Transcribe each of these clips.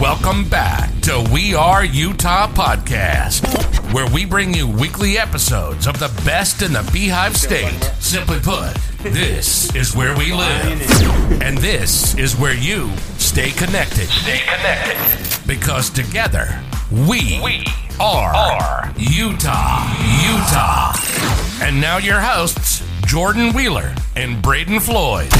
Welcome back to We Are Utah Podcast, where we bring you weekly episodes of the best in the Beehive State. Simply put, this is where we live. And this is where you stay connected. Stay connected. Because together, we, we are, are Utah. Utah. And now your hosts, Jordan Wheeler and Braden Floyd.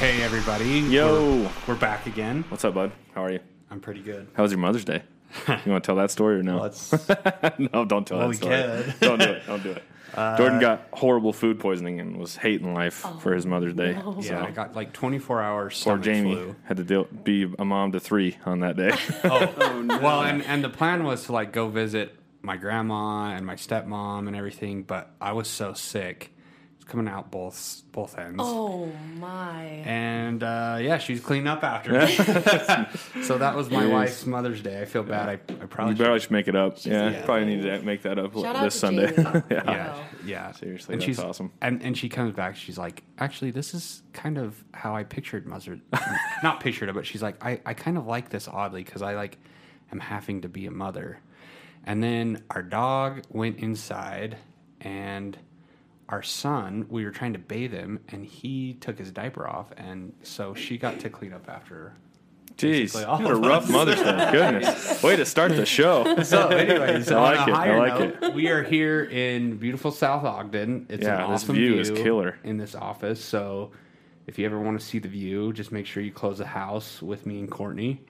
Hey everybody. Yo. We're, we're back again. What's up, bud? How are you? I'm pretty good. How was your Mother's Day? You want to tell that story or no? Let's no, don't tell Well, that we story. could. Don't do it. Don't do it. Uh, Jordan got horrible food poisoning and was hating life for his Mother's Day. yeah, So I got like 24 hours poor Jamie flu. had to deal, be a mom to three on that day. Oh, oh no. Well, and and the plan was to like go visit my grandma and my stepmom and everything, but I was so sick. It's coming out both both ends. Oh my. And uh, yeah, she's cleaning up after me. so that was my Jeez. wife's Mother's Day. I feel bad. I, I probably you should probably should make it up. Yeah, yeah. probably need to make that up Shout out this to Sunday. Jamie. yeah. yeah, yeah. Seriously, and that's she's awesome. And and she comes back. She's like, actually, this is kind of how I pictured Mother. Not pictured it, but she's like, I I kind of like this oddly because I like am having to be a mother. And then our dog went inside, and our son, we were trying to bathe him, and he took his diaper off, and so she got to clean up after. Jeez, Basically all you had a rough Mother's Day. Goodness, way to start the show. So, anyways, I on like a it, I like note, we are here in beautiful South Ogden. It's Yeah, an this awesome view is killer. in this office. So, if you ever want to see the view, just make sure you close the house with me and Courtney.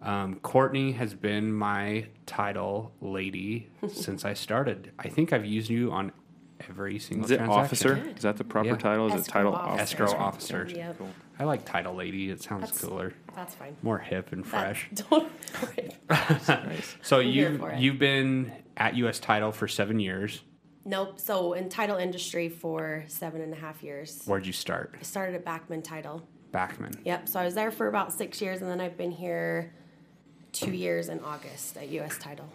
Um, Courtney has been my title lady since I started. I think I've used you on every single Is it transaction. officer? Is that the proper Yeah. title? Is it Escrow title officer. Escrow officer? officer. Yep. I like title lady. It sounds That's- cooler, That's fine. more hip and That- fresh. don't- So here you for it. you've been at U.S. Title for seven years. nope. So in title industry for seven and a half years. Where'd you start? I started at Backman Title. Backman. Yep. So I was there for about six years, and then I've been here two years in August at U.S. Title.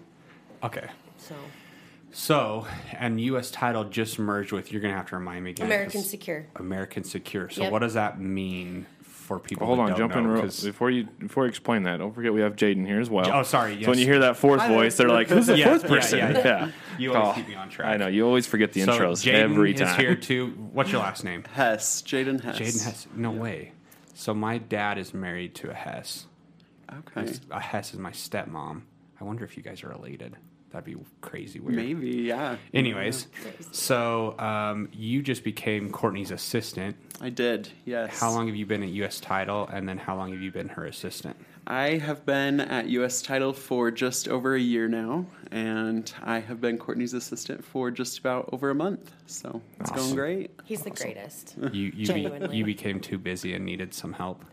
Okay. So So, and U.S. Title just merged with. You're gonna have to remind me again. American 'cause- Secure. American Secure. So, Yep. what does that mean for people? Hold on, don't jump in know? real, 'Cause- before you before you explain that. Don't forget we have Jaden here as well. Oh, sorry, So when you hear that fourth Hi there. voice, they're like, "Who's the Yeah, fourth yeah, person?" yeah, yeah. You always Oh, keep me on track. I know you always forget the so intros Jaden every time. is time. here too. What's your last name? Hess, Jaden Hess. Jaden Hess. No way. So my dad is married to a Hess. Okay. A Hess is my stepmom. I wonder if you guys are related. That'd be crazy weird. Maybe, yeah. Anyways, so um, you just became Courtney's assistant. I did, yes. How long have you been at U.S. Title, and then how long have you been her assistant? I have been at U.S. Title for just over a year now, and I have been Courtney's assistant for just about over a month. So it's Awesome. going great. He's the greatest. You you, be, you became too busy and needed some help.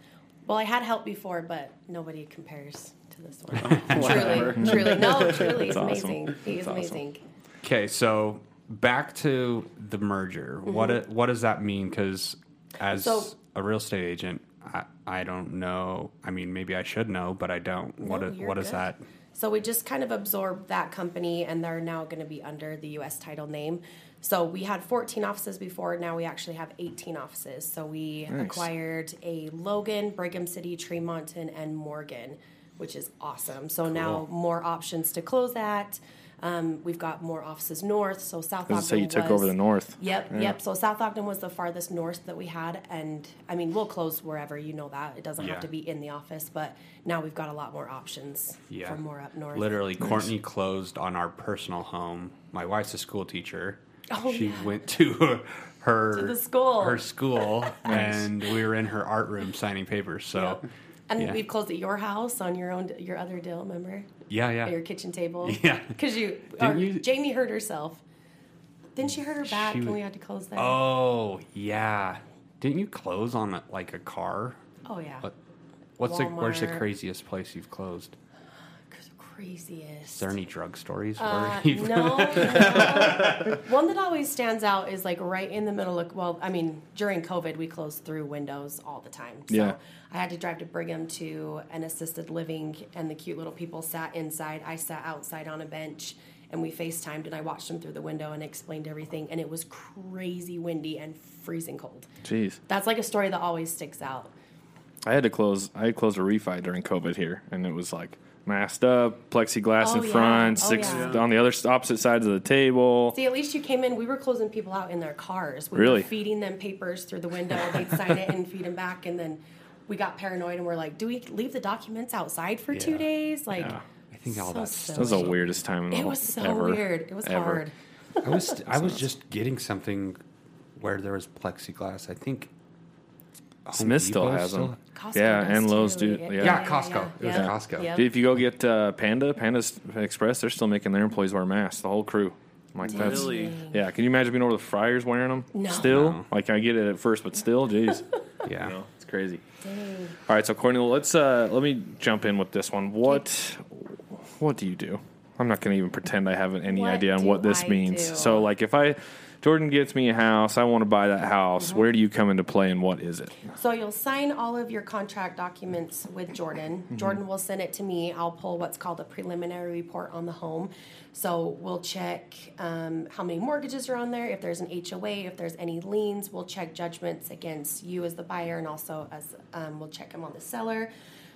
Well, I had help before, but nobody compares to this one. Whatever. truly, truly, no, truly, he's That's awesome. amazing. He's That's awesome. amazing. Okay, so back to the merger. What it, what does that mean? Because as Mm-hmm. So- a real estate agent, I, I don't know. I mean, maybe I should know, but I don't. what No, is, you're what is good. that? So we just kind of absorbed that company, and they're now going to be under the U.S. title name. So we had 14 offices before. Now we actually have 18 offices. So we Nice. acquired a Logan, Brigham City, Tremonton, and Morgan, which is awesome. So now more options to close at. Um, we've got more offices north. So South Does it say Ogden you took was- over the north? Yep, Yeah. yep. So South Ogden was the farthest north that we had, and I mean we'll close wherever you know that it doesn't Yeah. have to be in the office, but now we've got a lot more options Yeah. for more up north. Literally, Courtney closed on our personal home. My wife's a school teacher. Oh, she yeah. went to her To the school. her school, and we were in her art room signing papers. So, Yep. And yeah. we've closed at your house on your own your other deal, remember? yeah, yeah. At your kitchen table. Yeah. Because you, you- Jamie hurt herself. Didn't she hurt her back was- we had to close there? Oh yeah. Didn't you close on like a car? Oh, yeah. What? What's the where's the craziest place you've closed? Craziest. Is there any drug stories? Uh, no, no. One that always stands out is like right in the middle of, well, I mean, during COVID, we closed through windows all the time. So Yeah. I had to drive to Brigham to an assisted living, and the cute little people sat inside. I sat outside on a bench, and we FaceTimed, and I watched them through the window and explained everything. And it was crazy windy and freezing cold. Jeez. That's like a story that always sticks out. I had to close. I had closed a refi during COVID here, and it was like masked up, plexiglass Oh, in yeah. front, Oh, six yeah. on the other opposite sides of the table. See, at least you came in. We were closing people out in their cars. We Really? were feeding them papers through the window. They'd sign it and feed them back, and then we got paranoid and we're like, "Do we leave the documents outside for two days?" Like, Yeah. I think all So that silly. That was the weirdest time. In it was so ever, weird. It was ever. hard. I was I was just getting something where there was plexiglass. I think Home Smith still Depot has them. Costco yeah, does and Lowe's too. do. Yeah, Yeah. Yeah, Costco. It was yeah. Costco. Yeah. If you go get uh, Panda, Panda Express, they're still making their employees wear masks. The whole crew. I'm like that's Really? yeah. Can you imagine being over the fryers wearing them? No. Still, No. like I get it at first, but still, jeez, Yeah. you know, it's crazy. Dang. All right, so Courtney, let's uh, let me jump in with this one. What what do you do? I'm not going to even pretend I have any What idea on do what this I means. do? So, like, if I Jordan gets me a house, I want to buy that house. Mm-hmm. Where do you come into play, and what is it? So you'll sign all of your contract documents with Jordan. Mm-hmm. Jordan will send it to me. I'll pull what's called a preliminary report on the home. So we'll check um, how many mortgages are on there, if there's an HOA, if there's any liens. We'll check judgments against you as the buyer, and also as um, we'll check them on the seller.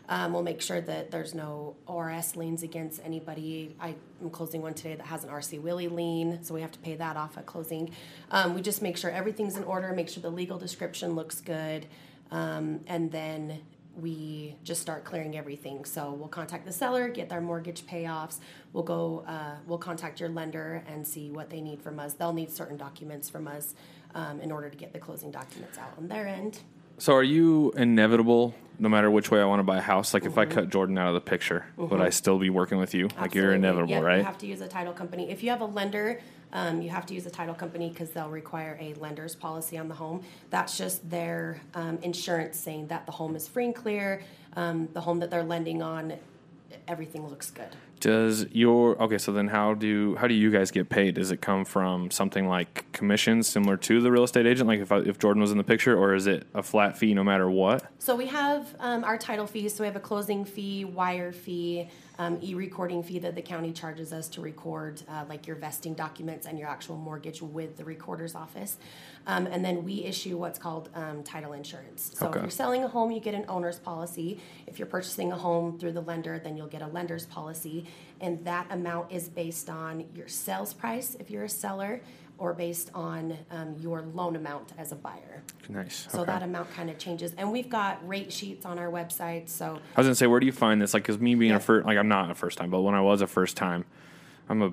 Um, we'll make sure that there's no ORS liens against anybody. I am closing one today that has an RC Willey lien, so we have to pay that off at closing. Um, we just make sure everything's in order, make sure the legal description looks good, um, and then we just start clearing everything. So we'll contact the seller, get their mortgage payoffs. We'll go, uh, we'll contact your lender and see what they need from us. They'll need certain documents from us um, in order to get the closing documents out on their end. So, are you inevitable no matter which way I want to buy a house? Like, if. I cut Jordan out of the picture, would I still be working with you? Like, you're Absolutely. inevitable, Yep, right? You have to use a title company. If you have a lender, um, you have to use a title company because they'll require a lender's policy on the home. That's just their um, insurance saying that the home is free and clear. Um, the home that they're lending on, everything looks good. Does your okay? So then, how do how do you guys get paid? Does it come from something like commissions similar to the real estate agent? Like if I, if Jordan was in the picture, or is it a flat fee no matter what? So we have um, our title fees. So we have a closing fee, wire fee, um, e-recording fee that the county charges us to record, uh, like your vesting documents and your actual mortgage with the recorder's office. Um, and then we issue what's called um, title insurance. So Okay. if you're selling a home, you get an owner's policy. If you're purchasing a home through the lender, then you'll get a lender's policy, and that amount is based on your sales price if you're a seller, or based on um, your loan amount as a buyer. Nice. So okay. that amount kind of changes, and we've got rate sheets on our website. So I was gonna say, where do you find this? Like, cause me being Yeah. a first, like I'm not a first time, but when I was a first time, I'm a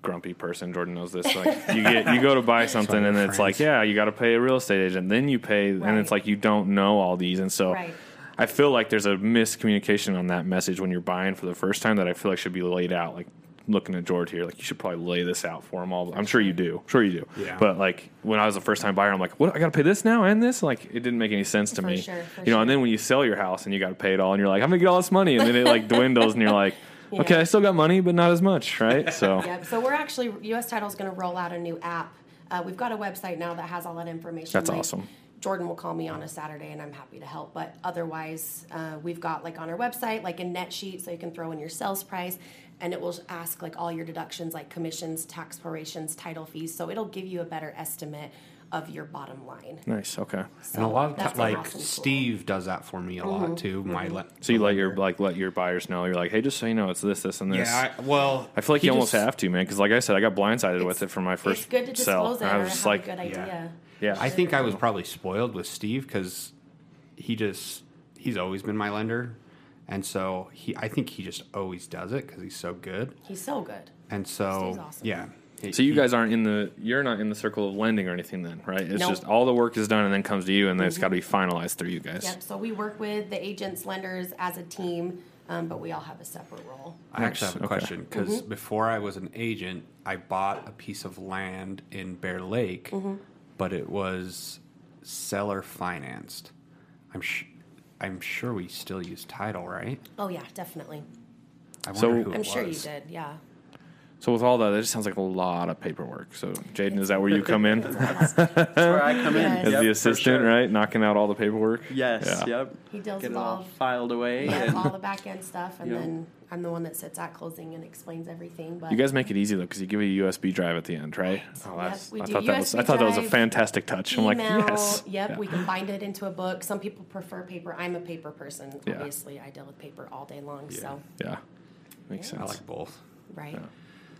grumpy person. Jordan knows this. Like, you get you go to buy something, and it's like, yeah, you got to pay a real estate agent, then you pay, and it's like you don't know all these, and so. Right. I feel like there's a miscommunication on that message when you're buying for the first time that I feel like should be laid out. Like looking at George here, like you should probably lay this out for him all. I'm sure you do. Sure you do. Yeah. But like when I was a first time buyer, I'm like, what? I got to pay this now and this. Like it didn't make any sense to For me. sure, for you know, and then when you sell your house and you got to pay it all, and you're like, I'm gonna get all this money, and then it like dwindles, and you're like, okay, I still got money, but not as much, right? So yeah, so we're actually U.S. Title is going to roll out a new app. Uh, we've got a website now that has all that information. That's Like, awesome. Jordan will call me on a Saturday, and I'm happy to help. But otherwise, uh, we've got like on our website like a net sheet, so you can throw in your sales price, and it will ask like all your deductions, like commissions, tax prorations, title fees. So it'll give you a better estimate of your bottom line. nice. Okay. So And a lot of that's times, like awesome tool. Mm-hmm. Steve does that for me a lot too. My le- So you let your lender. like let your buyers know. You're like, hey, just so you know, it's this, this, and this. yeah. I, well, I feel like he you almost have to, man, because like I said, I got blindsided with it for my first It's good to sell. disclose it I was just like, a good idea. yeah, I think I was probably spoiled with Steve because he just he's always been my lender, and so he I think he just always does it because he's so good, He's so good. and so awesome. yeah. So you He- guys aren't in the you're not in the circle of lending or anything then, right? It's Nope. just all the work is done and then comes to you and then it's got to be finalized through you guys. Yep. So we work with the agents, lenders as a team, um, but we all have a separate role. I actually have a okay. question because Mm-hmm. before I was an agent, I bought a piece of land in Bear Lake, Mm-hmm. but it was seller financed. I'm sh- I'm sure we still use title, right? Oh yeah, definitely. I wonder So- who it I'm sure you was. did. Yeah. So with all that, that just sounds like a lot of paperwork. So Jaden, is that where you come in That's where I come in. As Yep, the assistant, sure. right? Knocking out all the paperwork. Yes, Yeah. yep. He deals Get with it all all, filed away. yeah, and- all the back end stuff, and Yep. then I'm the one that sits at closing and explains everything. But You guys make it easy though, because you give a USB drive at the end, right? Oh, Yep, that's, we I do thought that was I thought that was a fantastic touch. I'm like, yes. yep, Yeah. we can bind it into a book. Some people prefer paper. I'm a paper person. Yeah. Obviously, I deal with paper all day long. So Yeah, makes sense. I like both. right.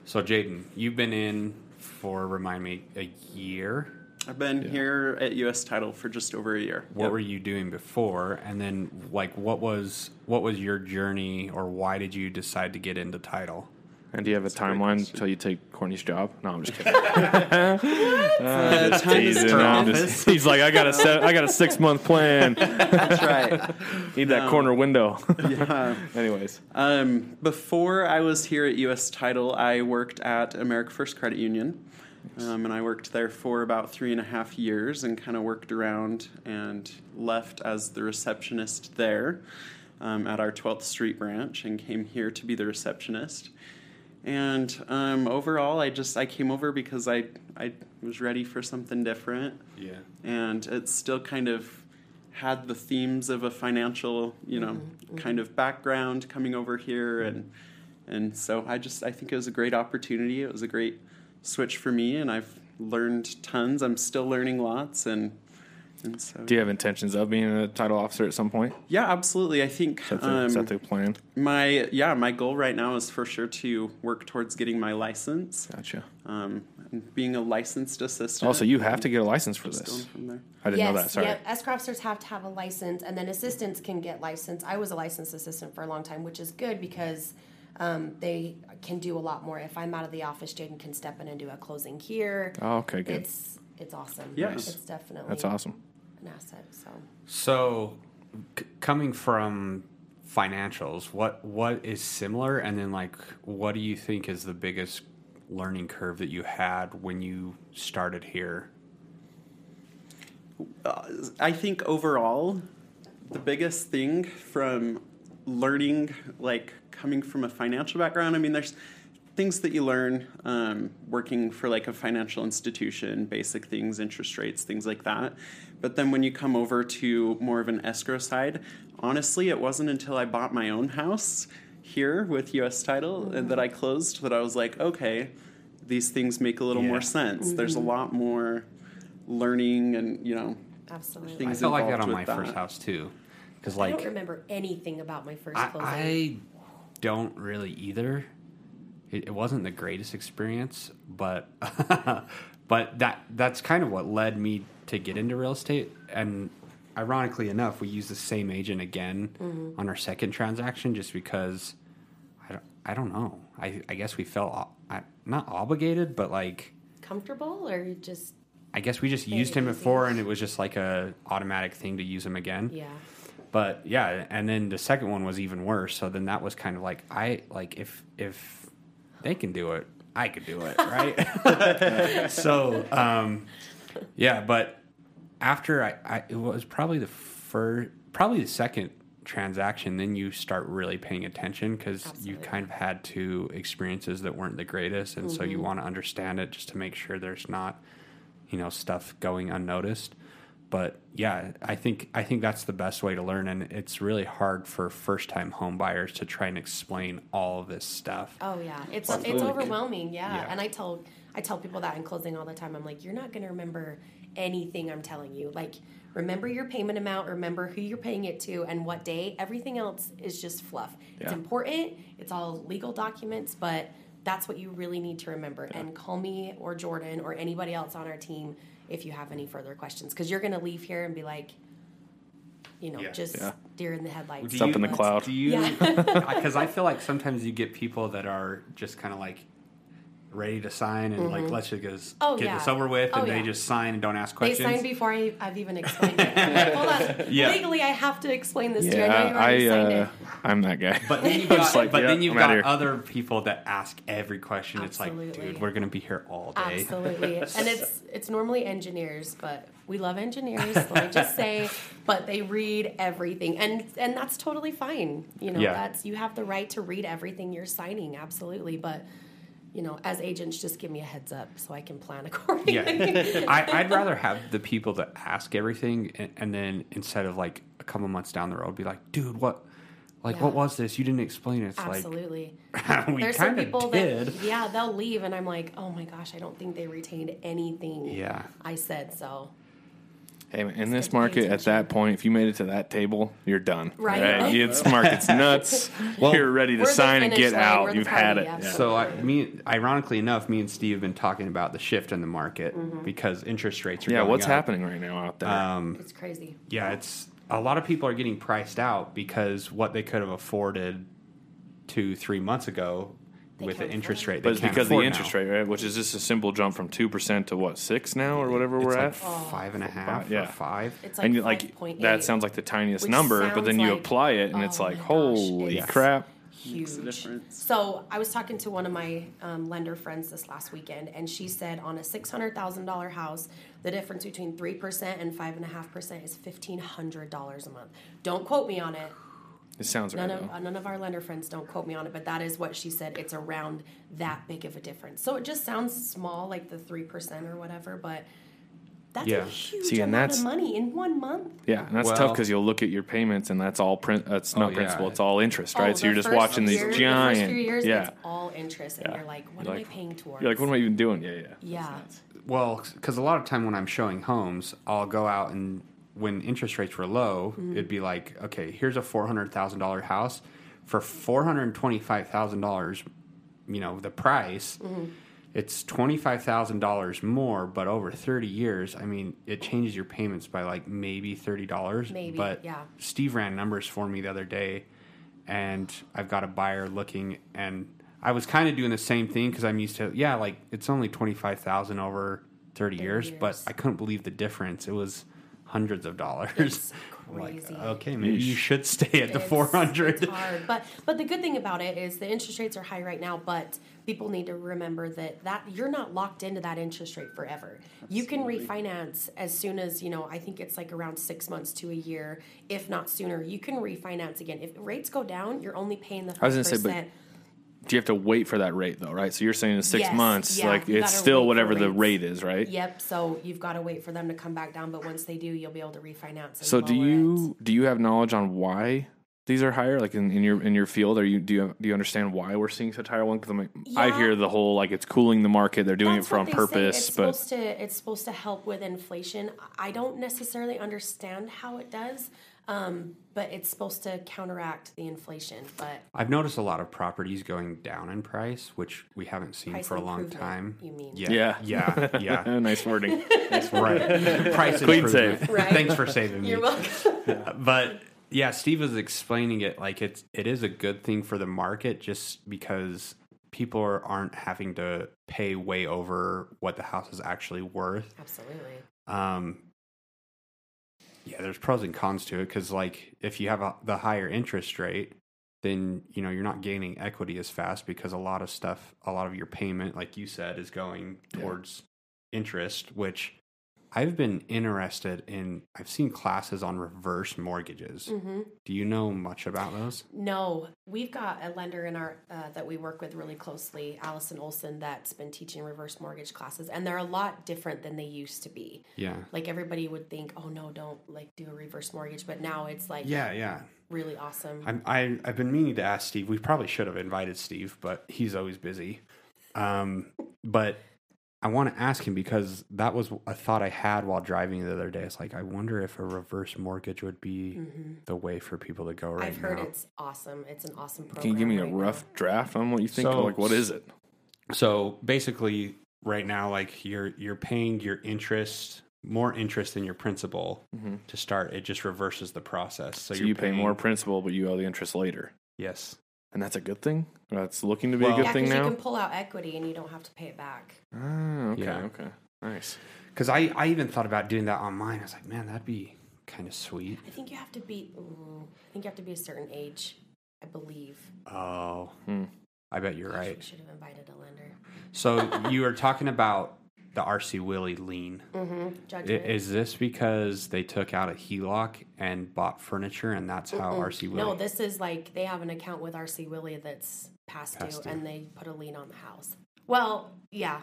So Jaden, you've been in for remind me a year. I've been here at U.S. Title for just over a year. What Yep. were you doing before? And then like what was what was your journey or why did you decide to get into title? And do you have a timeline until you take Courtney's job? No, I'm just kidding. Uh, Just teasing. I'm just- he's like, I got a se- I got a six month plan. That's right. Need that corner window. Yeah. Anyways, Um, before I was here at U.S. Title, I worked at America First Credit Union. Um, and I worked there for about three and a half years and kind of worked around and left as the receptionist there um, at our 12th Street branch and came here to be the receptionist. And um, overall, I just I came over because I I was ready for something different Yeah. and it still kind of had the themes of a financial, you know, kind of background coming over here and and so I just I think it was a great opportunity. It was a great switch for me and I've learned tons. I'm still learning lots and and so do you have intentions of being a title officer at some point? yeah, absolutely. I think Is that the, um, is that the plan? my yeah, my goal right now is for sure to work towards getting my license. Gotcha. Um, being a licensed assistant. Oh, so you have to get a license for this. I didn't yes, know that. Sorry. Yep. Escrow officers have to have a license, and then assistants can get licensed. I was a licensed assistant for a long time, which is good because um, they can do a lot more. If I'm out of the office, Jaden can step in and do a closing here. Oh, okay, good. It's it's awesome. Yes, it's definitely That's awesome. An asset. So So c- coming from financials, what what is similar and then like what do you think is the biggest learning curve that you had when you started here? Uh, I think overall, the biggest thing from learning, like coming from a financial background, I mean, there's things that you learn um, working for like a financial institution, basic things, interest rates, things like that. But then when you come over to more of an escrow side, honestly, it wasn't until I bought my own house here with US Title and that I closed that I was like, okay, these things make a little Yeah. more sense. Mm-hmm. There's a lot more learning and, you know, absolutely. I Things felt like that on my with first house too. Cuz like, I don't remember anything about my first I, closing. I don't really either. It, it wasn't the greatest experience, but but that that's kind of what led me to get into real estate. And ironically enough, we used the same agent again Mm-hmm. on our second transaction, just because I don't, I don't know. I, I guess we felt I, not obligated, but like Comfortable or just I guess we just used him easy. before, and it was just like a automatic thing to use him again. yeah. But yeah, and then the second one was even worse. So then that was kind of like I like if if they can do it, I could do it, right? so um, yeah, but after I, I it was probably the first, probably the second transaction. Then you start really paying attention because you kind of had two experiences that weren't the greatest, and so you want to understand it just to make sure there's not you know stuff going unnoticed but yeah i think i think that's the best way to learn and it's really hard for first time home buyers to try and explain all of this stuff Oh yeah, it's it's overwhelming. Yeah. Yeah. and I tell I tell people that in closing all the time. I'm like, you're not going to remember anything I'm telling you. Like, remember your payment amount, remember who you're paying it to, and what day. Everything else is just fluff. It's important. It's all legal documents, but that's what you really need to remember. And call me or Jordan or anybody else on our team if you have any further questions, because you're going to leave here and be like, you know, Yeah. just Yeah. deer in the headlights. Do It's up in the cloud. do you Yeah. because i feel like sometimes you get people that are just kind of like ready to sign and like let's just get, this- Oh, get yeah. this over with Oh, and they just sign and don't ask questions. They sign before I, I've even explained it. Like, hold on. Yeah. Legally, I have to explain this to you. I, know I uh, it. I'm that guy. But then you've got, like, but yeah, then you've got other people that ask every question. It's like, dude, we're gonna be here all day. Absolutely. and it's it's normally engineers, but we love engineers, let me just say. But they read everything. And and that's totally fine. You know, Yeah. that's you have the right to read everything you're signing, absolutely. But you know, as agents, just give me a heads up so I can plan accordingly. Yeah, I, I'd rather have the people that ask everything, and, and then instead of like a couple months down the road, be like, "Dude, what? Like, what was this? You didn't explain it." It's Absolutely. like we There's some people did. that, yeah, they'll leave, and I'm like, oh my gosh, I don't think they retained anything Yeah. I said. So, Hey, man, in this market, at that point, if you made it to that table, you're done. Right. It's market's nuts. you're ready to We're the sign and finish get line, out. we're the You've had it. Yeah. So, I, me, ironically enough, me and Steve have been talking about the shift in the market Mm-hmm. because interest rates are Yeah, going what's up. happening right now out there? Um, it's crazy. Yeah, it's a lot of people are getting priced out because what they could have afforded two, three months ago They with the interest afford it. rate. but it's because of the interest now. rate, right? Which is just a simple jump from two percent to what six now or whatever It's we're like at. five and a half yeah. or five. It's like, and you like 5.8, that sounds like the tiniest number, but then you like- apply it and it's oh like, my gosh, holy it's crap! huge. Difference. So I was talking to one of my um, lender friends this last weekend, and she said on a six hundred thousand dollar house, the difference between three percent and five and a half percent is fifteen hundred dollars a month. Don't quote me on it. It sounds right. None of uh, none of our lender friends don't quote me on it, but that is what she said. It's around that big of a difference. So it just sounds small, like the three percent or whatever, but that's Yeah. a huge See, and amount that's- of money in one month. Yeah, and that's tough because you'll look at your payments and that's all print. That's not yeah. principal; it's all interest, right? Oh, so you're just first watching these giant. The first few years, yeah, it's all interest, and Yeah. you're like, what You're am like- I paying towards? you're like, what am I even doing? Yeah, yeah. yeah. Well, because a lot of time when I'm showing homes, I'll go out and when interest rates were low, Mm-hmm. it'd be like, okay, here's a four hundred thousand dollar house for four hundred twenty five thousand dollars. You know the price. Mm-hmm. It's twenty five thousand dollars more, but over thirty years, I mean, it changes your payments by like maybe thirty dollars. Maybe, but yeah. Steve ran numbers for me the other day, and I've got a buyer looking, and I was kind of doing the same thing because I'm used to, yeah, like it's only twenty five thousand over thirty years, but. I couldn't believe the difference. It was hundreds of dollars. It's I'm like, crazy. okay, maybe you should stay at the four hundred. It's hard, but but the good thing about it is the interest rates are high right now. But people need to remember that that you're not locked into that interest rate forever. You can refinance as soon as you know. I think it's like around six months to a year, if not sooner. You can refinance again. If rates go down, you're only paying the I was gonna say, but percent. Do you have to wait for that rate though, right? So you're saying in six Yes, months, yeah, like you it's still whatever the rate is, right? Yep. So you've got to wait for them to come back down. But once they do, you'll be able to refinance. So do lower it. you do you have knowledge on why these are higher? Like in, in your in your field, are you do you do you understand why we're seeing such higher one? Because like, I hear the whole like it's cooling the market. They're doing That's it for on purpose, It's but supposed to it's supposed to help with inflation. I don't necessarily understand how it does, um, but it's supposed to counteract the inflation. But I've noticed a lot of properties going down in price, which we haven't seen Price for a long time. you mean. Yeah, Yeah. yeah, yeah. nice wording. right. Price Clean improvement. Right. Thanks for saving me. you're welcome. but yeah, Steve was explaining it like it's it is a good thing for the market just because people are, aren't having to pay way over what the house is actually worth. Absolutely. Um, yeah, there's pros and cons to it because like if you have a, the higher interest rate, then you know you're not gaining equity as fast because a lot of stuff, a lot of your payment, like you said, is going towards interest, which I've been interested in. I've seen classes on reverse mortgages. hmm Do you know much about those? No, we've got a lender in our uh, that we work with really closely, Allison Olson, that's been teaching reverse mortgage classes, and they're a lot different than they used to be. Yeah. Like everybody would think, oh no, don't like do a reverse mortgage, but now it's like Yeah, yeah. really awesome. I'm, I, I've been meaning to ask Steve. We probably should have invited Steve, but he's always busy. Um, but I want to ask him because that was a thought I had while driving the other day. It's like I wonder if a reverse mortgage would be the way for people to go right Mm-hmm. I've heard now. it's awesome. It's an awesome program. Can you give me a rough now. draft on what you think? So- like what is it? So basically, right now, like you're you're paying your interest more interest than your principal to start. It just reverses the process. So, So you're you pay paying, more principal, but you owe the interest later, Yes. And that's a good thing. That's looking to be Well- a good Yeah, thing because you can pull out equity and you don't have to pay it back. Ah, okay, Yeah. okay, nice. Because I I even thought about doing that on mine. I was like, man, that'd be kind of sweet. I think you have to be. Ooh, I think you have to be a certain age. I believe. Oh, Hmm. I bet you're Gosh, right. We should have invited a lender. So you were talking about the RC Willey lien. Mm-hmm. I- Judgment. Is this because they took out a HELOC and bought furniture, and that's how RC Willey? no, this is like they have an account with RC Willey that's past, Past due, due. and they put a lien on the house. Well, yeah.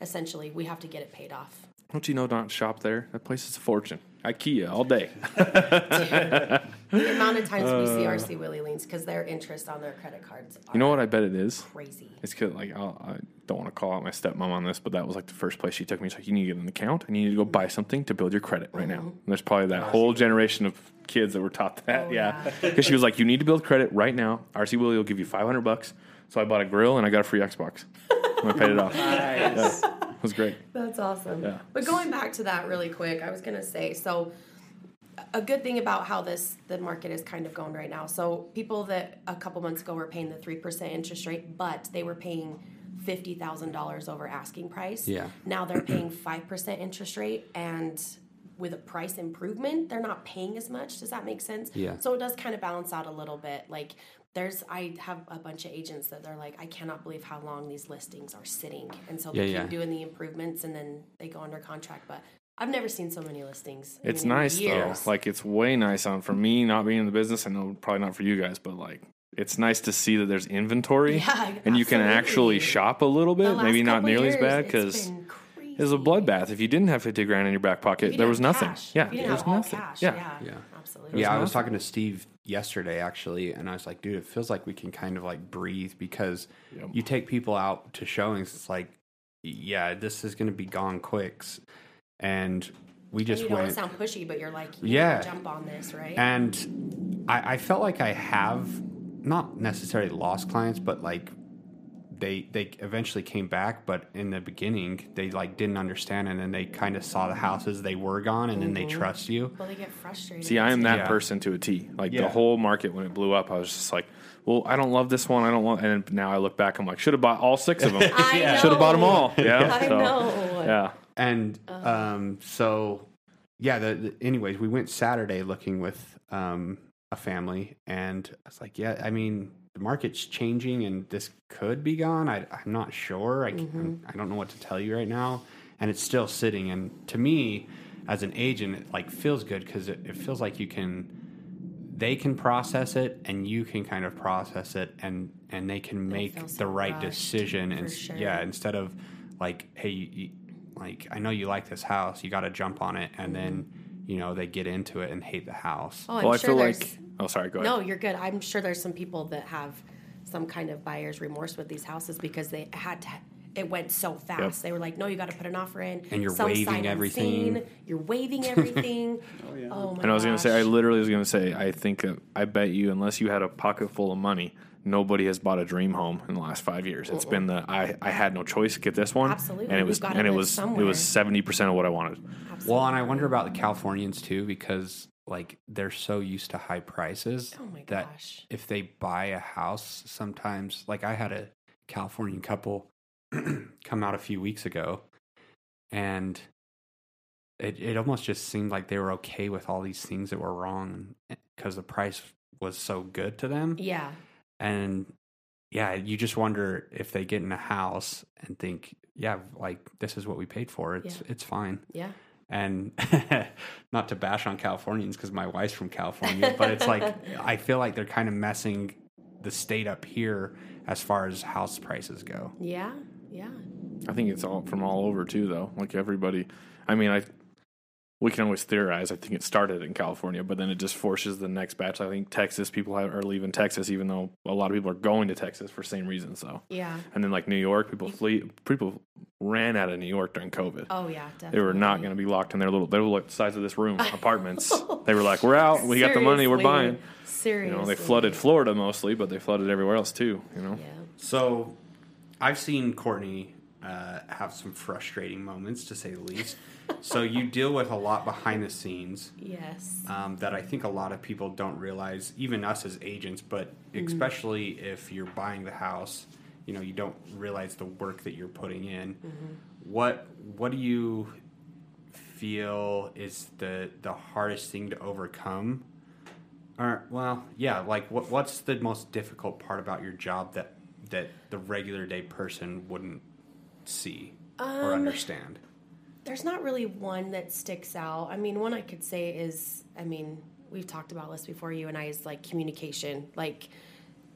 Essentially, we have to get it paid off. Don't you know Don't shop there? That place is a fortune. IKEA all day. The amount of times we see uh, RC Willey liens because their interest on their credit cards are You know what I bet it is? crazy. It's cause like I'll, I don't want to call out my stepmom on this, but that was like the first place she took me. She's like, "You need to get an account, and you need to go buy mm-hmm. something to build your credit right now." Mm-hmm. And there's probably that whole generation of kids that were taught that. Oh, yeah, yeah. because she was like, "You need to build credit right now. RC Willey will give you 500 bucks." So I bought a grill and I got a free Xbox. and I paid it off. Nice. It was great. That's awesome. Yeah. But going back to that really quick, I was gonna say so. A good thing about how this the market is kind of going right now. So people that a couple months ago were paying the three percent interest rate, but they were paying fifty thousand dollars over asking price. Yeah. Now they're paying five percent interest rate, and with a price improvement, they're not paying as much. Does that make sense? Yeah. So it does kind of balance out a little bit. Like there's, I have a bunch of agents that they're like, I cannot believe how long these listings are sitting, and so they Yeah, keep yeah. doing the improvements, and then they go under contract. But I've never seen so many listings. I It's nice years. though. Like it's way nice on for me not being in the business. I know probably not for you guys, but like it's nice to see that there's inventory Yeah, and you can actually shop a little bit. Maybe not couple nearly as bad because been it was a bloodbath. If you didn't have fifty grand in your back pocket, you there was nothing. cash. Yeah, If you there was nothing. cash. Yeah. Yeah, Yeah. absolutely. Yeah, I was talking to Steve yesterday actually, and I was like, dude, it feels like we can kind of like breathe because you take people out to showings. It's like, yeah, this is going to be gone quicks, and we And just you don't want to sound pushy, but you're like, you Yeah. yeah, jump on this, right? and I, I felt like I have not necessarily lost clients, but like they they eventually came back, but in the beginning they like didn't understand, and then they kind of saw the houses they were gone, and then they mm-hmm. trust you. well, they get frustrated. See, I am that Yeah. person to a T. Like the whole market when it blew up, I was just like, "Well, I don't love this one. I don't want." And now I look back, I'm like, "Should have bought all six of them. I know. Should have bought them all." Yeah, I so, know. Yeah, And um, so, yeah. The, the, anyways, we went Saturday looking with um, a family, and I was like, yeah. I mean, the market's changing, and this could be gone. I, I'm not sure. I, I'm- I don't know what to tell you right now, and it's still sitting. And to me, as an agent, it like feels good because it, it feels like you can. They can process it, and you can kind of process it, and and they can make the right rushed, decision. And sure. yeah, instead of like, hey, you, like I know you like this house, you got to jump on it, and then you know they get into it and hate the house. Oh, I'm well, I feel there's. like. Oh, sorry. Go ahead. No, you're good. I'm sure there's some people that have some kind of buyer's remorse with these houses because they had to. It went so fast. They were like, "No, you got to put an offer in." And you're Some waiving everything. unseen. You're waiving everything. oh yeah. Oh my And I was going to say, I literally was going to say, I think, that, I bet you, unless you had a pocket full of money, nobody has bought a dream home in the last five years. It's been the I, I had no choice to get this one, Absolutely. and it was and it live was it was seventy percent of what I wanted. Well, and I wonder about the Californians too because like they're so used to high prices Oh my that gosh. if they buy a house, sometimes like I had a Californian couple come out a few weeks ago, and it it almost just seemed like they were okay with all these things that were wrong because the price was so good to them. Yeah. And yeah, you just wonder if they get in a house and think, yeah, like this is what we paid for. It's Yeah. it's fine. Yeah. And not to bash on Californians because my wife's from California, but it's like I feel like they're kind of messing the state up here as far as house prices go. Yeah. Yeah. I think it's all from all over too, though. Like everybody, I mean, I we can always theorize. I think it started in California, but then it just forces the next batch. I think Texas people have, are leaving Texas, even though a lot of people are going to Texas for same reasons. So, Yeah. and then like New York, people flee. People ran out of New York during COVID. Oh yeah. Definitely. They were not going to be locked in their little. They were like the size of this room, apartments. they were like, "We're out. We got the money. We're buying. Seriously. buying." You Seriously. know, they flooded Florida mostly, but they flooded everywhere else too. You know, Yeah. So I've seen Courtney uh, have some frustrating moments to say the least. So you deal with a lot behind the scenes. Yes. um, that I think a lot of people don't realize, even us as agents, but mm-hmm. especially if you're buying the house, you know, you don't realize the work that you're putting in. Mm-hmm. What What do you feel is the the hardest thing to overcome? Or well, yeah, like what What's the most difficult part about your job that that the regular day person wouldn't see or um, understand? There's not really one that sticks out. I mean, one I could say is, I mean, we've talked about this before, you and I, is like communication. Like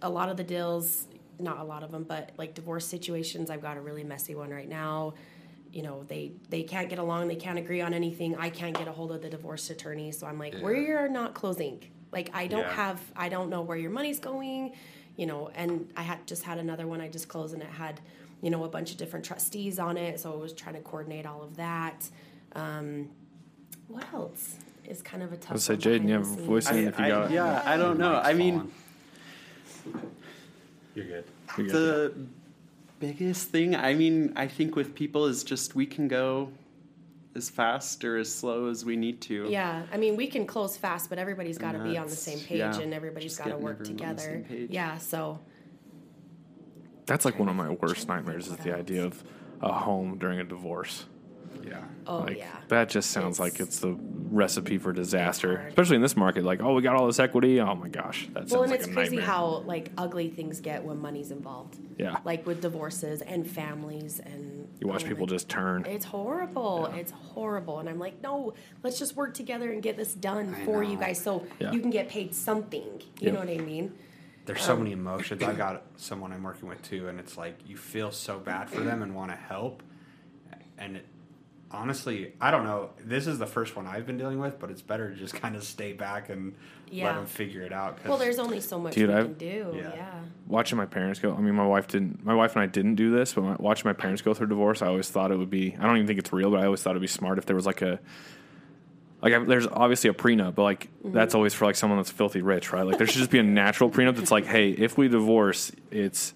a lot of the deals, not a lot of them, but like divorce situations. I've got a really messy one right now. You know, they they can't get along, they can't agree on anything. I can't get a hold of the divorce attorney, so I'm like, we're not closing. Like I don't Yeah. have, I don't know where your money's going. You know, and I had just had another one I just closed, and it had, you know, a bunch of different trustees on it. So I was trying to coordinate all of that. Um, what else is kind of a tough? I'd say, one Jaden, you have a voice in if you I- got. yeah, I don't know. I mean, You're good. you got- the biggest thing, I mean, I think with people is just we can go as fast or as slow as we need to. Yeah, I mean, we can close fast, but everybody's got to be on the same page, yeah, and everybody's got to work everyone on the together. Yeah, so That's like one of my worst trying to think nightmares is the idea of a home during a divorce. Yeah. oh like yeah, that just sounds like It's- it's the recipe for disaster, especially in this market. Like, oh, we got all this equity. Oh my gosh, that sounds well, and like it's a crazy nightmare. how like ugly things get when money's involved. Yeah. like with divorces and families and you watch oh, people just turn. It's horrible. It's horrible, and I'm like, no, let's just work together and get this done I for you guys, so Yeah. you can get paid something. You Yep. know what I mean? There's so many um, emotions. I got someone I'm working with too, and it's like you feel so bad for them and want to help. And it, honestly, I don't know. This is the first one I've been dealing with, but it's better to just kind of stay back and let them figure it out. 'cause- Well, there's only so much Dude, we I've- can do. Yeah. Yeah. watching my parents go. I mean, my wife didn't. My wife and I didn't do this, but my, watching my parents go through divorce, I always thought it would be. I don't even think it's real, but I always thought it'd be smart if there was like a. Like I, there's obviously a prenup, but like Mm-hmm. that's always for like someone that's filthy rich, right? Like there should just be a natural prenup that's like, hey, if we divorce, it's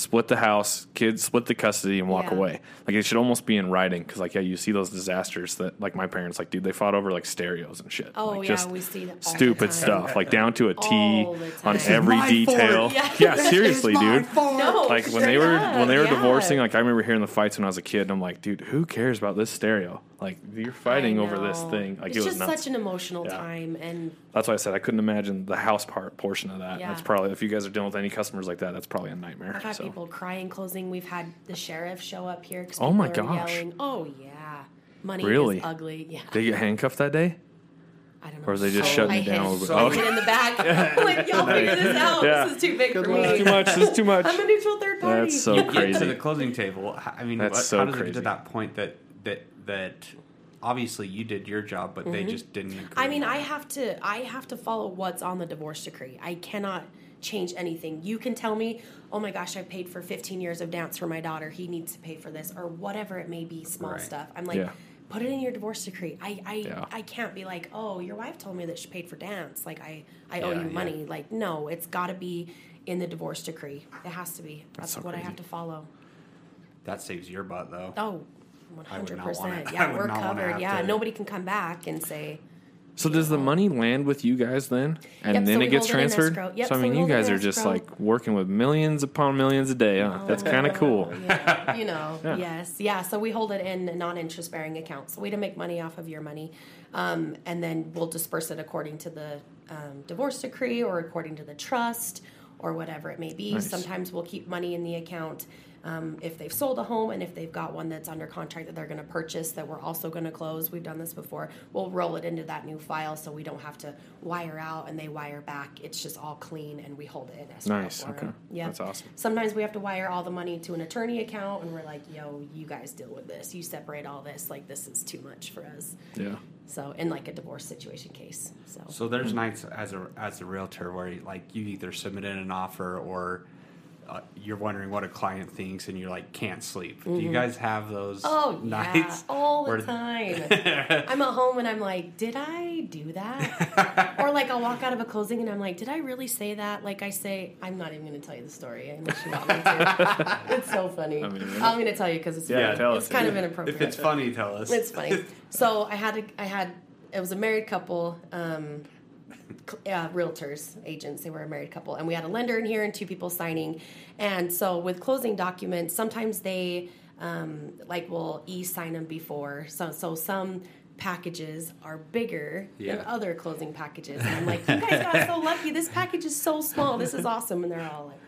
split the house, kids split the custody, and walk Yeah. away. Like it should almost be in writing because like yeah, you see those disasters that like my parents like, dude, they fought over like stereos and shit. Oh, like, yeah, just we see that all the stupid time. stuff, like down to a T on time. This is every detail. Yeah. yeah seriously, dude No, like when they were up, when they were yeah. divorcing like i remember hearing the fights when i was a kid and i'm like dude who cares about this stereo like you're fighting over this thing like it's it was just nuts such an emotional Yeah. time, and that's why i said i couldn't imagine the house part portion of that Yeah. that's probably if you guys are dealing with any customers like that that's probably a nightmare I've had so. People cry in closing. We've had the sheriff show up here. 'cause Oh my people are gosh. Yelling. Oh yeah, money Really? is ugly. Yeah, they get handcuffed that day I don't know. or are they just So- shutting it down a hit little bit so- Oh, okay. in the back. like y'all figure this out. Yeah. This is too big for this is too much this is too much I'm a neutral third party. That's so You get crazy. to the closing table. h- I mean, That's what, so how does it get to that point that that that obviously you did your job, but they just didn't. Agree Mm-hmm. I mean, I have to I have to follow what's on the divorce decree. I cannot change anything. You can tell me, "Oh my gosh, I paid for 15 years of dance for my daughter. He needs to pay for this or whatever it may be, small Right. stuff." I'm like, Yeah. "Put it in your divorce decree." I I, Yeah. I can't be like, "Oh, your wife told me that she paid for dance. Like I I owe Yeah, you yeah. money." Like, no, it's got to be in the divorce decree. It has to be. That's, so what I have to follow. that saves your butt though. Oh, I would not 100%. wanna- I yeah, would we're not covered. have Yeah, to- nobody can come back and say, so does the money land with you guys then and Yep, then it gets hold it in transferred escrow. Yep, so i so mean you hold it guys in are just escrow. like working with millions upon millions a day huh? that's kind of cool yeah, you know, yes, yeah. So we hold it in a non-interest bearing account. So we don't make money off of your money, um, and then we'll disperse it according to the um, divorce decree or according to the trust or whatever it may be. Sometimes we'll keep money in the account. Um, if they've sold a home and if they've got one that's under contract that they're going to purchase that we're also going to close, we've done this before. We'll roll it into that new file so we don't have to wire out and they wire back. It's just all clean and we hold it in escrow. Nice, for okay. 'em. Yeah, That's awesome. Sometimes we have to wire all the money to an attorney account, and we're like, "Yo, you guys deal with this. You separate all this. Like, this is too much for us." yeah So, in like a divorce situation case, so, So there's nights as a as a realtor where like you either submit in an offer or uh, you're wondering what a client thinks and you're like can't sleep. Do you guys have those Mm-hmm. oh nights? yeah, all the where- time. I'm at home and I'm like, "Did I do that?" or like I'll walk out of a closing and I'm like, "Did I really say that?" Like I say, I'm not even going to tell you the story unless you want me to. it's so funny. I mean, am going to tell you because it's Yeah, funny. tell it's us. kind of inappropriate. If it's funny, tell us. It's funny. So I had a, I had it was a married couple, um, cl- uh, realtors, agents. They were a married couple, and we had a lender in here and two people signing. And so with closing documents, sometimes they um, like will e-sign them before. So so some packages are bigger than other closing packages. And I'm like, you guys got so lucky. This package is so small. This is awesome. And they're all like.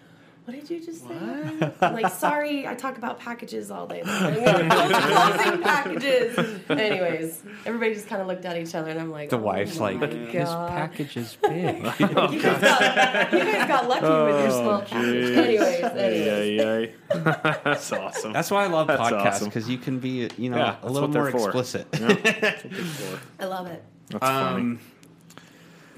What did you just say? I'm like, sorry, I talk about packages all day. long. Closing packages. Anyways, everybody just kind of looked at each other, and I'm like, The oh wife's my like, God. this package is big. You guys, got, you guys got lucky with your small package. Anyways, anyways. Yeah, yeah. That's awesome. That's why I love That's podcasts awesome. because you can be, you know, Yeah, a little more for. explicit. Yeah, that's what they're for. I love it. That's funny. Um,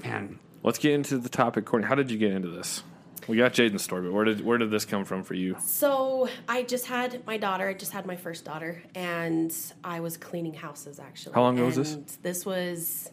man, Let's get into the topic, Courtney. How did you get into this? We got Jaden's story, but where did where did this come from for you? So I just had my daughter. I just had my first daughter, and I was cleaning houses actually. How long ago was this? This was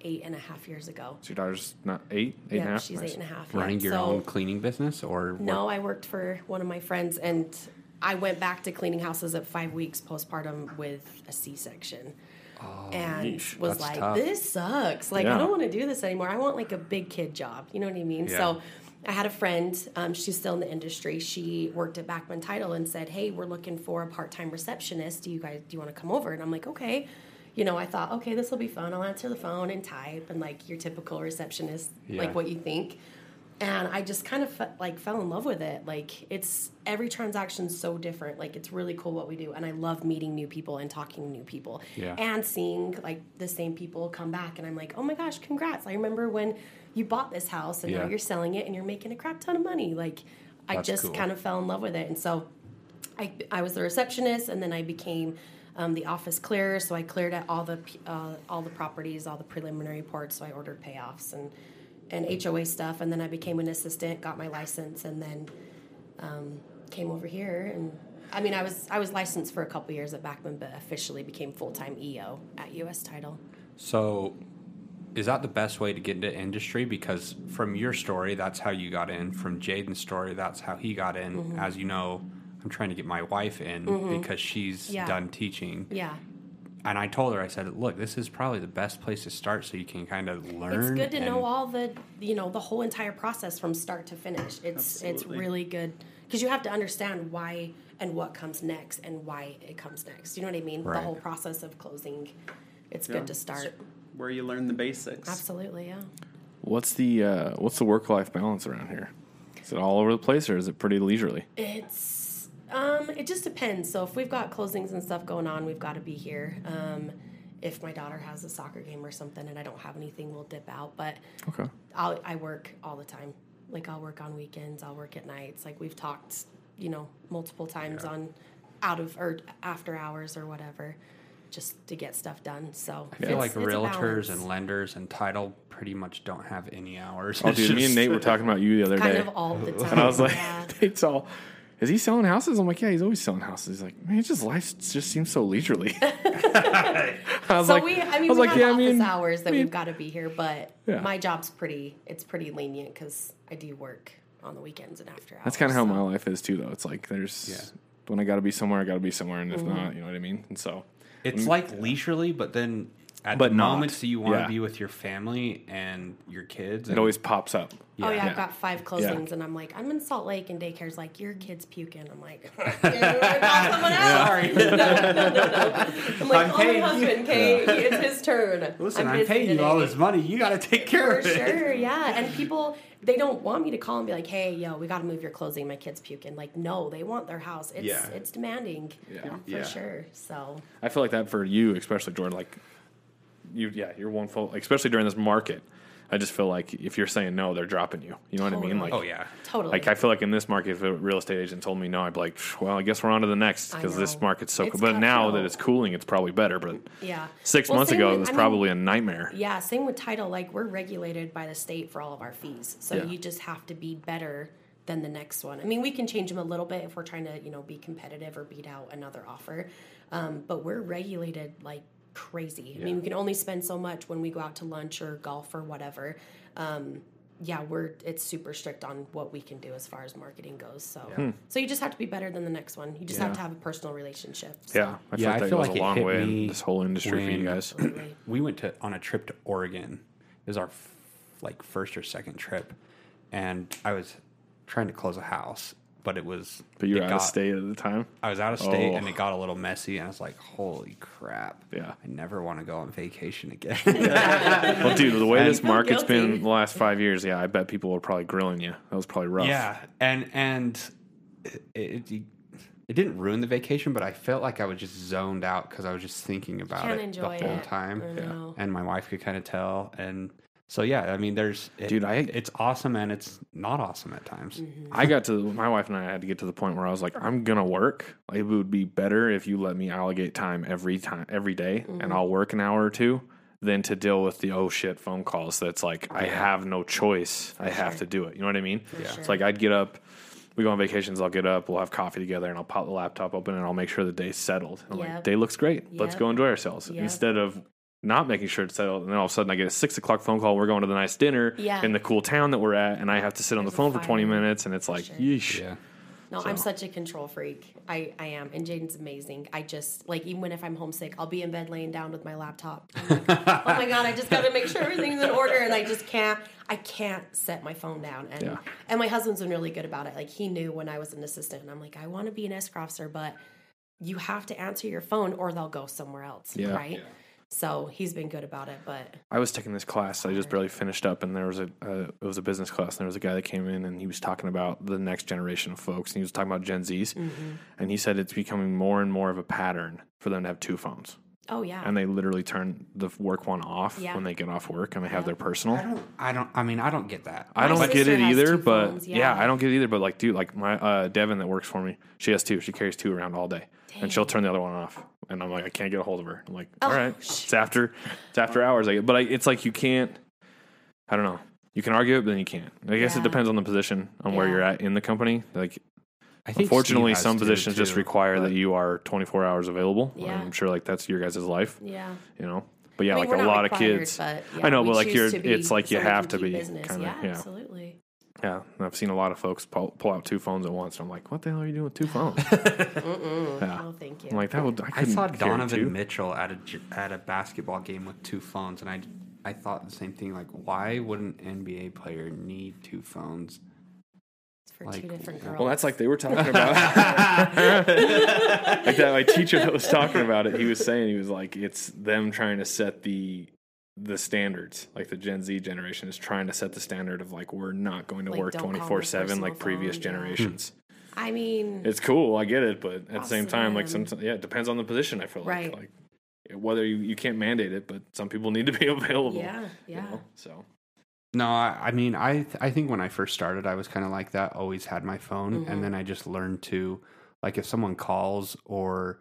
eight and a half years ago. So your daughter's not eight, eight and a yeah, half. she's Nice. eight and a half. running yeah. your So- own cleaning business or No, I worked for one of my friends, and I went back to cleaning houses at five weeks postpartum with a C-section. Oh, and yeesh, was like, tough. "This sucks. Like, Yeah. I don't want to do this anymore. I want like a big kid job. You know what I mean?" Yeah. So, I had a friend. Um, she's still in the industry. She worked at Backman Title and said, "Hey, we're looking for a part-time receptionist. Do you guys do you want to come over?" And I'm like, "Okay." You know, I thought, okay, this will be fun. I'll answer the phone and type and like your typical receptionist, Yeah. like what you think and I just kind of fe- like fell in love with it. Like it's every transaction's so different. Like it's really cool what we do, and I love meeting new people and talking to new people, Yeah. and seeing like the same people come back. And I'm like, oh my gosh, congrats! I remember when you bought this house, and Yeah. now you're selling it, and you're making a crap ton of money. Like I That's just cool. kind of fell in love with it, and so I, I was the receptionist, and then I became um, the office clearer. So I cleared at all the uh, all the properties, all the preliminary reports. So I ordered payoffs and and HOA stuff, and then I became an assistant, got my license, and then um, came over here. And I mean, I was I was licensed for a couple years at Backman, but officially became full time EO at US Title. So, is that the best way to get into industry? Because from your story, that's how you got in. From Jayden's story, that's how he got in. Mm-hmm. As you know, I'm trying to get my wife in because she's Yeah. done teaching. Yeah, And I told her, I said, look, this is probably the best place to start so you can kind of learn. it's good to and- know all the you know the whole entire process from start to finish. It's it's really good because you have to understand why and what comes next and why it comes next. You know what I mean? Right. The whole process of closing. It's Yeah. good to start. Where you learn the basics. Absolutely, yeah. What's the uh, what's the work life balance around here? Is it all over the place, or is it pretty leisurely? It's um, it just depends. So if we've got closings and stuff going on, we've got to be here. Um, if my daughter has a soccer game or something and I don't have anything, we'll dip out. But Okay. I'll, I work all the time. Like I'll work on weekends. I'll work at nights. Like we've talked, you know, multiple times on out of or after hours or whatever, just to get stuff done. So I feel like realtors and lenders and title pretty much don't have any hours. Oh, It's dude, me and Nate were talking about you the other kind day, of all the time. and I was like, yeah. Nate's all. Is he selling houses? I'm like, yeah, he's always selling houses. He's like, man, his just life just seems so leisurely. I was So like, we, I mean, I was we like, have yeah, I office mean, hours that I mean- we've got to be here, but Yeah. my job's pretty, it's pretty lenient because I do work on the weekends and after hours. That's kind of how so. my life is too, though. It's like there's Yeah. when I got to be somewhere, I got to be somewhere, and if Mm-hmm. not, you know what I mean. And so, It's mm, like leisurely, but then at But the not. moments that you want to Yeah. be with your family and your kids, it and- always pops up. Oh yeah, Yeah. I've got five closings, and I'm like, I'm in Salt Lake, and daycare's like, your kid's puking. I'm like, yeah, you wanna call someone else? Sorry. no, no, no, no. I'm like, I'm call my paying you. husband, okay? It's his turn. Listen, I'm, busy paying you today. all this money. You got to take care For of it. sure, yeah. And people, they don't want me to call and be like, "Hey, yo, we got to move your closing. My kid's puking." Like, no, they want their house. It's Yeah. it's demanding, Yeah. for Yeah. sure. So I feel like that for you, especially Jordan. Like you, yeah, you're one full, especially during this market. I just feel like if you're saying no, they're dropping you. You know what I mean? Like, Oh yeah. totally. Like I feel like in this market, if a real estate agent told me no, I'd be like, well, I guess we're on to the next because this market's so. It's Cool. But now that it's cooling, it's probably better. But yeah. six Well, months ago, with- it was I mean, probably a nightmare. Yeah, same with title. Like we're regulated by the state for all of our fees, so Yeah. you just have to be better than the next one. I mean, we can change them a little bit if we're trying to, you know, be competitive or beat out another offer, um, but we're regulated like crazy. I mean, we can only spend so much when we go out to lunch or golf or whatever. Um, yeah, we're it's super strict on what we can do as far as marketing goes. So, so you just have to be better than the next one. You just have to have a personal relationship. So. Yeah, I feel Yeah, like I that feel goes like a it long hit way me in this whole industry for you guys. We went to on a trip to Oregon. It was our f- like first or second trip, and I was trying to close a house, but it was. But you were it out of state at the time. I was out of state, Oh. and it oh. got a little messy, and I was like, "Holy crap! Yeah. I never want to go on vacation again." Well, dude, the way And- this feel market's been the last five years, yeah, I bet people were probably grilling you. That was probably rough. Yeah, and and it, it it didn't ruin the vacation, but I felt like I was just zoned out because I was just thinking about Can't it enjoy the whole it. time, I know. and my wife could kind of tell, and so yeah, I mean, there's it- Dude, I- it's awesome and it's not awesome at times. Mm-hmm. I got to my wife and I had to get to the point where I was like, I'm gonna work. Like, it would be better if you let me allocate time every time every day, Mm-hmm. and I'll work an hour or two than to deal with the oh shit phone calls. That's like I have no choice. I have to do it. You know what I mean? Yeah. It's like I'd get up. We go on vacations. I'll get up. We'll have coffee together, and I'll pop the laptop open, and I'll make sure the day's settled. I'm like, day looks great. Let's go enjoy ourselves. Yep. Instead of not making sure it's settled, and then all of a sudden I get a six o'clock phone call. We're going to the nice dinner Yeah. in the cool town that we're at, and I have to sit on the There's a phone for twenty minutes, and it's like, sure. yeesh. Yeah, No, I'm such a control freak. I, I am. And Jayden's amazing. I just, like, even if I'm homesick, I'll be in bed laying down with my laptop. Like, oh my God, I just got to make sure everything's in order. And I just can't, I can't set my phone down. And, Yeah. and my husband's been really good about it. Like, he knew when I was an assistant. And I'm like, I want to be an escrow officer, but you have to answer your phone or they'll go somewhere else. Yeah. Right. So he's been good about it. But I was taking this class. I just barely finished up, and there was a uh, it was a business class, and there was a guy that came in, and he was talking about the next generation of folks, and he was talking about Gen Zs, Mm-hmm. and he said it's becoming more and more of a pattern for them to have two phones, oh, yeah. and they literally turn the work one off Yeah. when they get off work, and they have their personal. I don't, I don't, I mean, I don't get that. I My don't get it either, but phones, yeah. yeah. I don't get it either. But like, dude, like my uh, Devin that works for me, she has two. She carries two around all day, and she'll turn the other one off. And I'm like, I can't get a hold of her. I'm like, all Oh, right, it's after, it's after hours. I, but I, it's like you can't. I don't know. You can argue it, but then you can't. I guess it depends on the position on where you're at in the company. Like, I think unfortunately, some two, positions just require that you are 24 hours available. Yeah. I'm sure like that's your guys' life. yeah. You know. But yeah, I mean, like a not lot of kids. But I know, but like you're, it's like you have to be business. kind of yeah, yeah. absolutely. Yeah, and I've seen a lot of folks pull, pull out two phones at once. I'm like, what the hell are you doing with two phones? yeah. Oh, thank you. I'm like, that would I, I saw Donovan two. Mitchell at a j- at a basketball game with two phones, and I I thought the same thing. Like, why would an NBA player need two phones? It's for like, two different girls. Well, that's like they were talking about. like that, my teacher that was talking about it, he was saying he was like, it's them trying to set the the standards. Like the Gen Z generation is trying to set the standard of like we're not going to Like, work don't call me twenty four seven like previous phone, yeah. generations. I mean, It's cool, I get it, but at the same time, like Awesome. sometimes, yeah, it depends on the position. I feel Right. like like whether you, you can't mandate it, but some people need to be available. yeah, you yeah. know? So No, I, I mean, I th- I think when I first started, I was kind of like that. Always had my phone, Mm-hmm. and then I just learned to, like, if someone calls or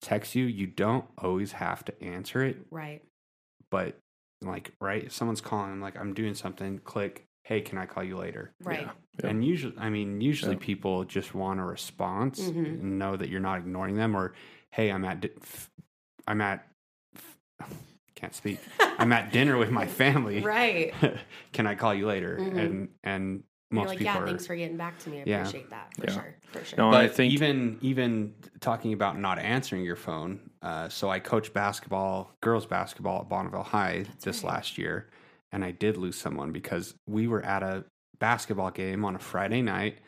texts you, you don't always have to answer it. Right. But like, right, if someone's calling, I'm like, I'm doing something. Click. Hey, can I call you later? Right. yeah. Yeah. And usually, I mean, usually Yeah. people just want a response Mhm. and know that you're not ignoring them, or hey, I'm at, di- f- I'm at, f- can't speak. I'm at dinner with my family. Right. Can I call you later? Mhm. And and You're most like, people yeah, are. thanks for getting back to me. I Yeah. appreciate that for Yeah. sure. For sure. No, but I think even even talking about not answering your phone. Uh, so I coached basketball, girls basketball at Bonneville High this right. last year, and I did lose someone because we were at a basketball game on a Friday night.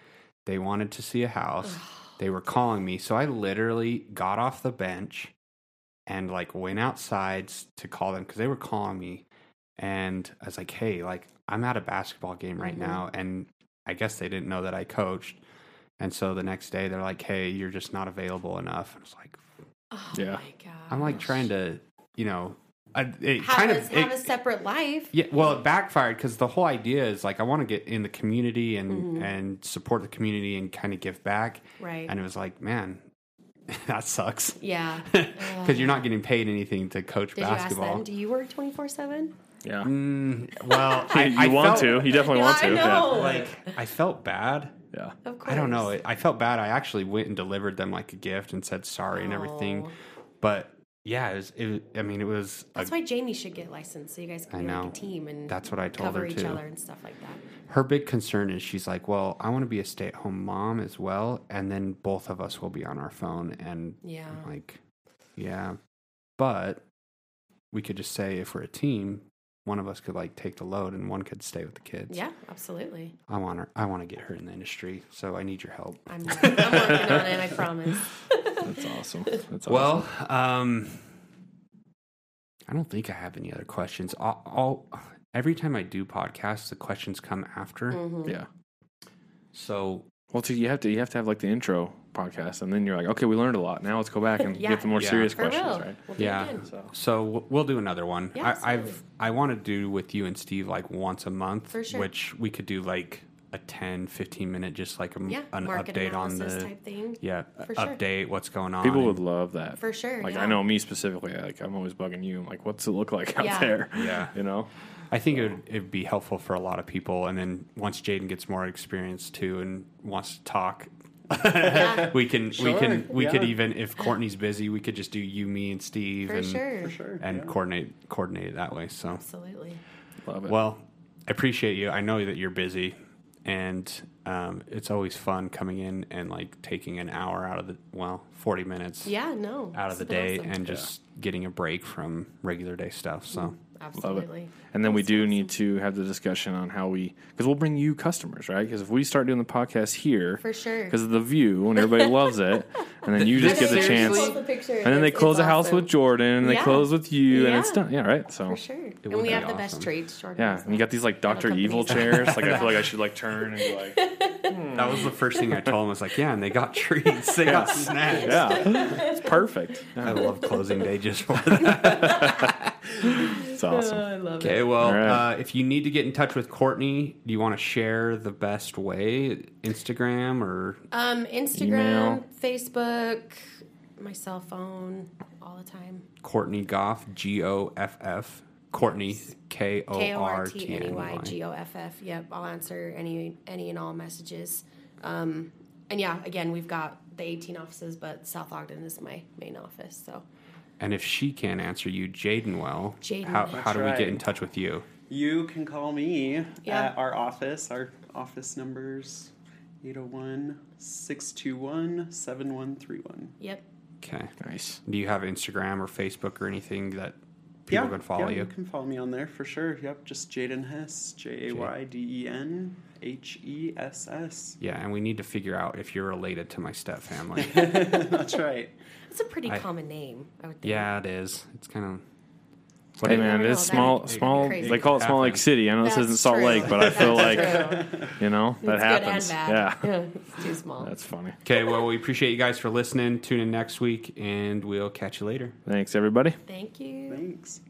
They wanted to see a house. they were calling me, so I literally got off the bench and like went outside to call them because they were calling me, and I was like, "Hey, like I'm at a basketball game right Mhm. now," and I guess they didn't know that I coached. And so the next day they're like, "Hey, you're just not available enough." And it's like oh Yeah. my god. I'm like trying to, you know, I, it have, kind a, of have it- a separate life. yeah. Well, it backfired because the whole idea is like I want to get in the community and Mhm. and support the community and kind of give back. Right. And it was like, man, that sucks yeah. because you're not getting paid anything to coach Did you ask basketball. them? Do you work twenty four seven? yeah. Mm, well, I, you I want felt, to. You definitely want to. I to. know. like I felt bad. Yeah. Of course. I don't know. I felt bad. I actually went and delivered them like a gift and said sorry and everything. Oh. But yeah, it was. It, I mean, it was. A, That's why Jamie should get licensed so you guys can I be know. like a team and That's what I told cover her each too. other and stuff like that. her big concern is she's like, well, I want to be a stay at home mom as well, and then both of us will be on our phone. And Yeah. I'm like, yeah, but we could just say if we're a team, one of us could like take the load and one could stay with the kids. Yeah, absolutely. I want her. I want to get her in the industry, so I need your help. I'm, I'm working on it. I promise. That's awesome. That's awesome. Well, um, I don't think I have any other questions. I'll, I'll every time I do podcasts, the questions come after. Mm-hmm. yeah. So Well, too, you have to you have to have like the intro podcast, and then you're like, okay, we learned a lot. Now let's go back and Yeah. get the more Yeah. serious For questions, real. right? We'll Yeah. So So we'll do another one. Yeah, I, i've I want to do with you and Steve like once a month, For sure. which we could do like a 10, 15 minute, just like a, m- Yeah, an update on the type thing. yeah For sure. update what's going on. people would love that. For sure, Like yeah. I know me specifically. Like I'm always bugging you. I'm like, what's it look like out Yeah. there? Yeah. You know. I think it would it'd be helpful for a lot of people. And then once Jayden gets more experience too and wants to talk, Yeah, we can we can we could even if Courtney's busy, we could just do you, me, and Steve, for and sure. For sure. and yeah. coordinate coordinate it that way. So Absolutely. Love it. well, I appreciate you. I know that you're busy, and um, it's always fun coming in and like taking an hour out of the well, forty minutes Yeah, no. out of the day awesome. and just getting a break from regular day stuff. So. Absolutely. And then we do awesome. need to have the discussion on how we, because we'll bring you customers, right? Because if we start doing the podcast here, For sure. because of the view and everybody loves it, and then you just get the chance, seriously- and then they close a house with Jordan, and they Yeah. close with you, and it's done. Yeah, right. So For sure. And we be have the awesome. best trades, Jordan. yeah, and you got these like Doctor Evil chairs. Like I feel like I should like turn and be like, hmm. That was the first thing I told him. Was like, yeah, and they got treats, they got snacks. yeah, it's perfect. I love closing day just for that. It's awesome. I love Okay, well, All right. uh, if you need to get in touch with Courtney, do you want to share the best way? Instagram or Um, Instagram, Email. Facebook, my cell phone, all the time. Courtney Goff, G O F F. Courtney, K O K O R R T T N E N Y Y. G O F F. Yep, I'll answer any any and all messages. Um, and yeah, again, we've got the 18 offices, but South Ogden is my main office. So And if she can't answer you, Jayden will. Jayden How, how do we That's get in touch with you? You can call me Yeah. at our office. Our office numbers 801 621 7131. yep, Okay. Nice. Do you have Instagram or Facebook or anything that people can follow yeah, you? you can follow me on there for sure. Yep, just Jayden Hess, J A Y D E N H E S S. Yeah, and we need to figure out if you're related to my step family. That's right. it's a pretty I- common name. I would think. yeah, it is. It's kind of. Hey you man, it's small. that'd Small. crazy. They call it Small Lake City. I know this That's isn't Salt true. Lake, but I feel like true. you know that It's happens. Good and Yeah, bad. it's too small. that's funny. Okay, well, we appreciate you guys for listening. Tune in next week, and we'll catch you later. Thanks everybody. Thank you. Thanks.